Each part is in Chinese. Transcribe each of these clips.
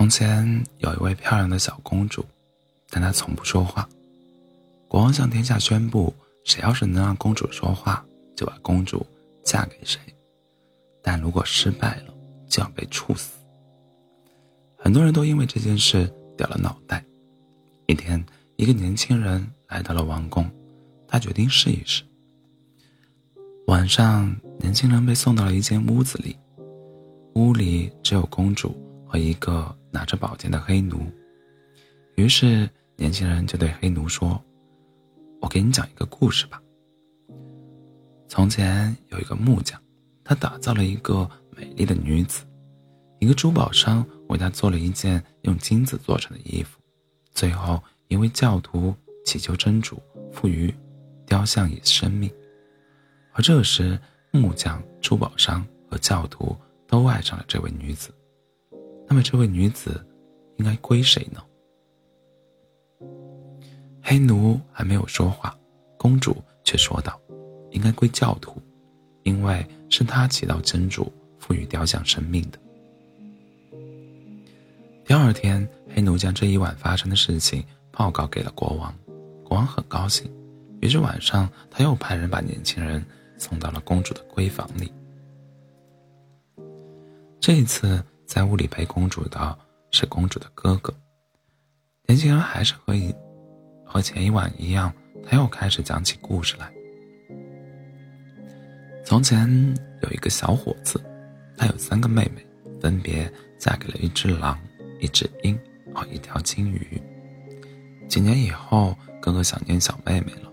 从前有一位漂亮的小公主，但她从不说话。国王向天下宣布：谁要是能让公主说话，就把公主嫁给谁；但如果失败了，就要被处死。很多人都因为这件事掉了脑袋。一天，一个年轻人来到了王宫，他决定试一试。晚上，年轻人被送到了一间屋子里，屋里只有公主和一个拿着宝剑的黑奴。于是，年轻人就对黑奴说：“我给你讲一个故事吧。从前有一个木匠，他打造了一个美丽的女子，一个珠宝商为他做了一件用金子做成的衣服。最后，一位教徒祈求真主赋予雕像以生命。”而这时，木匠、珠宝商和教徒都爱上了这位女子。那么，这位女子应该归谁呢？黑奴还没有说话，公主却说道：“应该归教徒，因为是他祈祷真主赋予雕像生命的。”第二天，黑奴将这一晚发生的事情报告给了国王，国王很高兴，于是晚上他又派人把年轻人。送到了公主的闺房里。这一次，在屋里陪公主的是公主的哥哥。年轻人还是和以和前一晚一样，他又开始讲起故事来。从前有一个小伙子，他有三个妹妹，分别嫁给了一只狼、一只鹰和一条金鱼。几年以后，哥哥想念小妹妹了。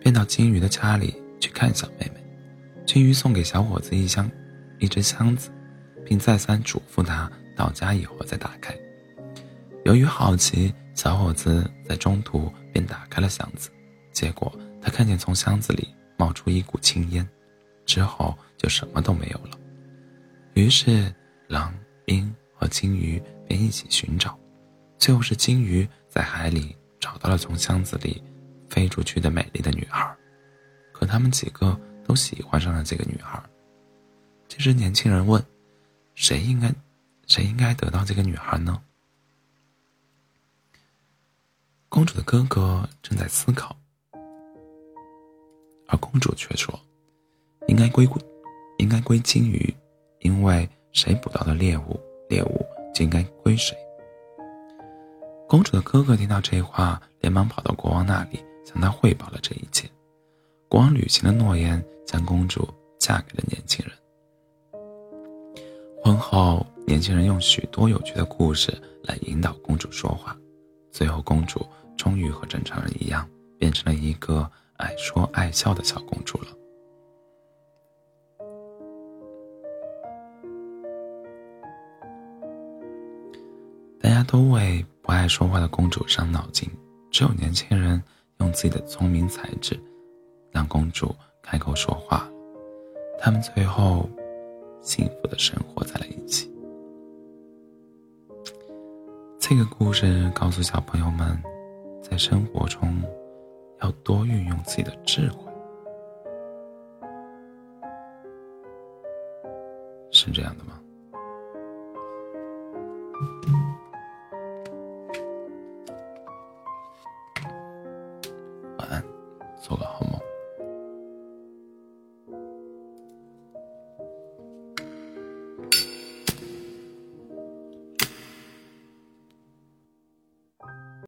便到金鱼的家里去看小妹妹。金鱼送给小伙子一箱，一只箱子，并再三嘱咐他到家以后再打开。由于好奇，小伙子在中途便打开了箱子，结果他看见从箱子里冒出一股青烟，之后就什么都没有了。于是，狼、鹰和金鱼便一起寻找，最后是金鱼在海里找到了从箱子里。飞出去的美丽的女孩，可他们几个都喜欢上了这个女孩。这时，年轻人问：“谁应该，谁应该得到这个女孩呢？”公主的哥哥正在思考，而公主却说：“应该归，应该归金鱼，因为谁捕到的猎物，猎物就应该归谁。”公主的哥哥听到这话，连忙跑到国王那里。向他汇报了这一切，国王履行了诺言，将公主嫁给了年轻人。婚后，年轻人用许多有趣的故事来引导公主说话，最后公主终于和正常人一样，变成了一个爱说爱笑的小公主了。大家都为不爱说话的公主伤脑筋，只有年轻人。用自己的聪明才智，让公主开口说话。他们最后幸福的生活在了一起。这个故事告诉小朋友们在生活中要多运用自己的智慧。是这样的吗？晚安做个好梦。